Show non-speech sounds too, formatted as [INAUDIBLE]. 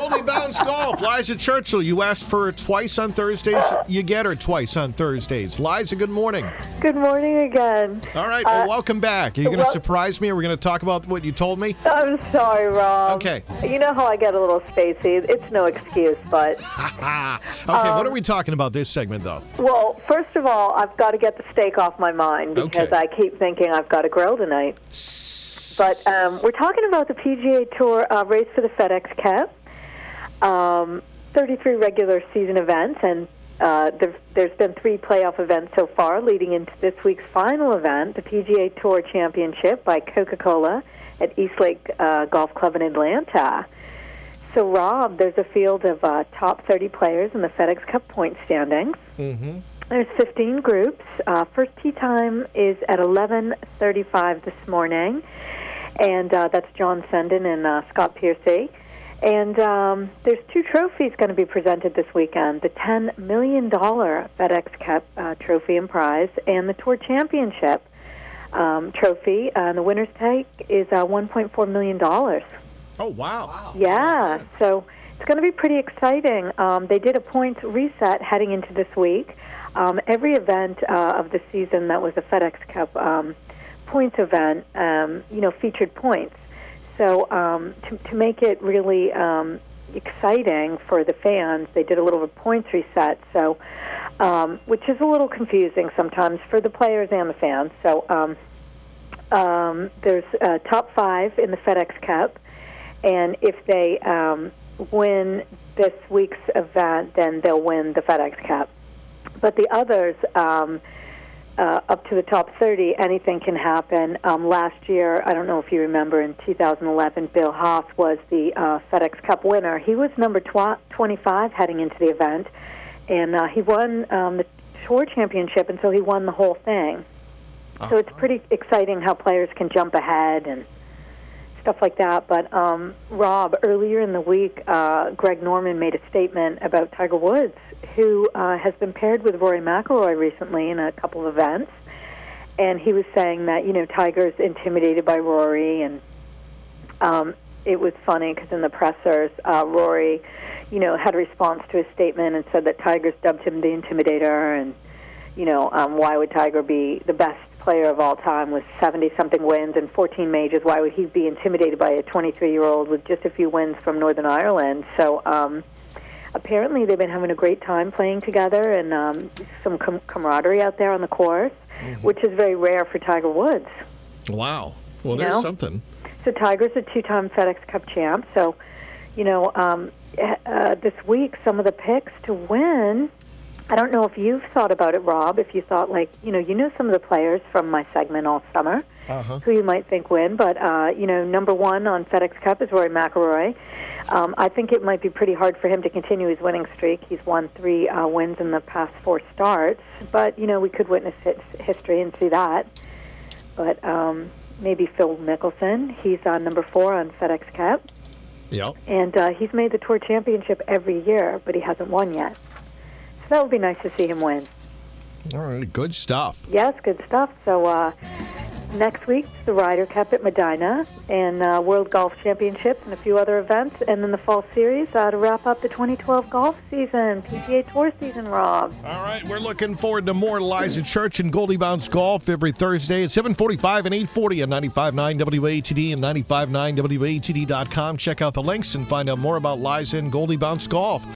Goldie Bounce Golf. Liza Churchill, you asked for her twice on Thursdays. You get her twice on Thursdays. Liza, good morning. Good morning again. All right, well, Uh, welcome back. Are you going to well- surprise me? Or are we going to talk about what you told me? I'm sorry, Rob. Okay. You know how I get a little spacey. It's no excuse, but [LAUGHS] okay, what are we talking about this segment, though? well, first of all, I've got to get the steak off my mind because Okay. I keep thinking I've got to grill tonight. But um, we're talking about the PGA Tour uh, race for the FedEx Cup. Um, 33 regular season events, and uh, there, there's been three playoff events so far, leading into this week's final event, the PGA Tour Championship by Coca-Cola at East Lake uh, Golf Club in Atlanta. So, Rob, there's a field of uh, top 30 players in the FedEx Cup point standings. Mm-hmm. There's 15 groups. Uh, first tee time is at 11:35 this morning, and uh, that's John Senden and uh, Scott Piercy. And um, there's two trophies going to be presented this weekend: the 10 million dollar FedEx Cup uh, trophy and prize, and the Tour Championship um, trophy. Uh, and the winner's take is uh, 1.4 million dollars. Oh, wow. Yeah, so it's going to be pretty exciting. Um, they did a points reset heading into this week. Um, every event uh, of the season that was a FedEx Cup um, points event, um, you know, featured points. So um, to, to make it really um, exciting for the fans, they did a little points reset. So, um, which is a little confusing sometimes for the players and the fans. So. Um, um, there's uh, top five in the FedEx Cup, and if they um, win this week's event, then they'll win the FedEx Cup. But the others, um, uh, up to the top 30, anything can happen. Um, last year, I don't know if you remember, in 2011, Bill Haas was the uh, FedEx Cup winner. He was number tw- 25 heading into the event, and uh, he won um, the Tour Championship, and so he won the whole thing. So it's pretty exciting how players can jump ahead and stuff like that. But um, Rob, earlier in the week, uh, Greg Norman made a statement about Tiger Woods, who uh, has been paired with Rory McIlroy recently in a couple of events, and he was saying that you know Tiger's intimidated by Rory, and um, it was funny because in the pressers, uh, Rory, you know, had a response to his statement and said that Tiger's dubbed him the intimidator, and you know, um, why would Tiger be the best player of all time with 70 something wins and 14 majors? Why would he be intimidated by a 23 year old with just a few wins from Northern Ireland? So, um, apparently, they've been having a great time playing together and um, some com- camaraderie out there on the course, which is very rare for Tiger Woods. Wow. Well, You there's know? something. So Tiger's a two-time FedEx Cup champ. So, you know, um, uh, this week some of the picks to win. I don't know if you've thought about it, Rob. If you thought like, you know, you know some of the players from my segment all summer Uh-huh. who you might think win, but uh, you know, number one on FedEx Cup is Rory McIlroy. Um, I think it might be pretty hard for him to continue his winning streak. He's won three uh, wins in the past four starts, but you know, we could witness his history and see that. But um, maybe Phil Mickelson. He's on number four on FedEx Cup, Yep. and uh, he's made the Tour Championship every year, but he hasn't won yet. That would be nice to see him win. All right. Good stuff. Yes, good stuff. So uh, next week, the Ryder Cup at Medinah and uh, World Golf Championships and a few other events, and then the Fall Series uh, to wrap up the 2012 golf season, PGA Tour season. Rob. All right, we're looking forward to more Liza Church and Goldie Bounce Golf every Thursday at 745 and 840 on 95.9 WATD and 95.9 WATD.com. Check out the links and find out more about Liza and Goldie Bounce Golf.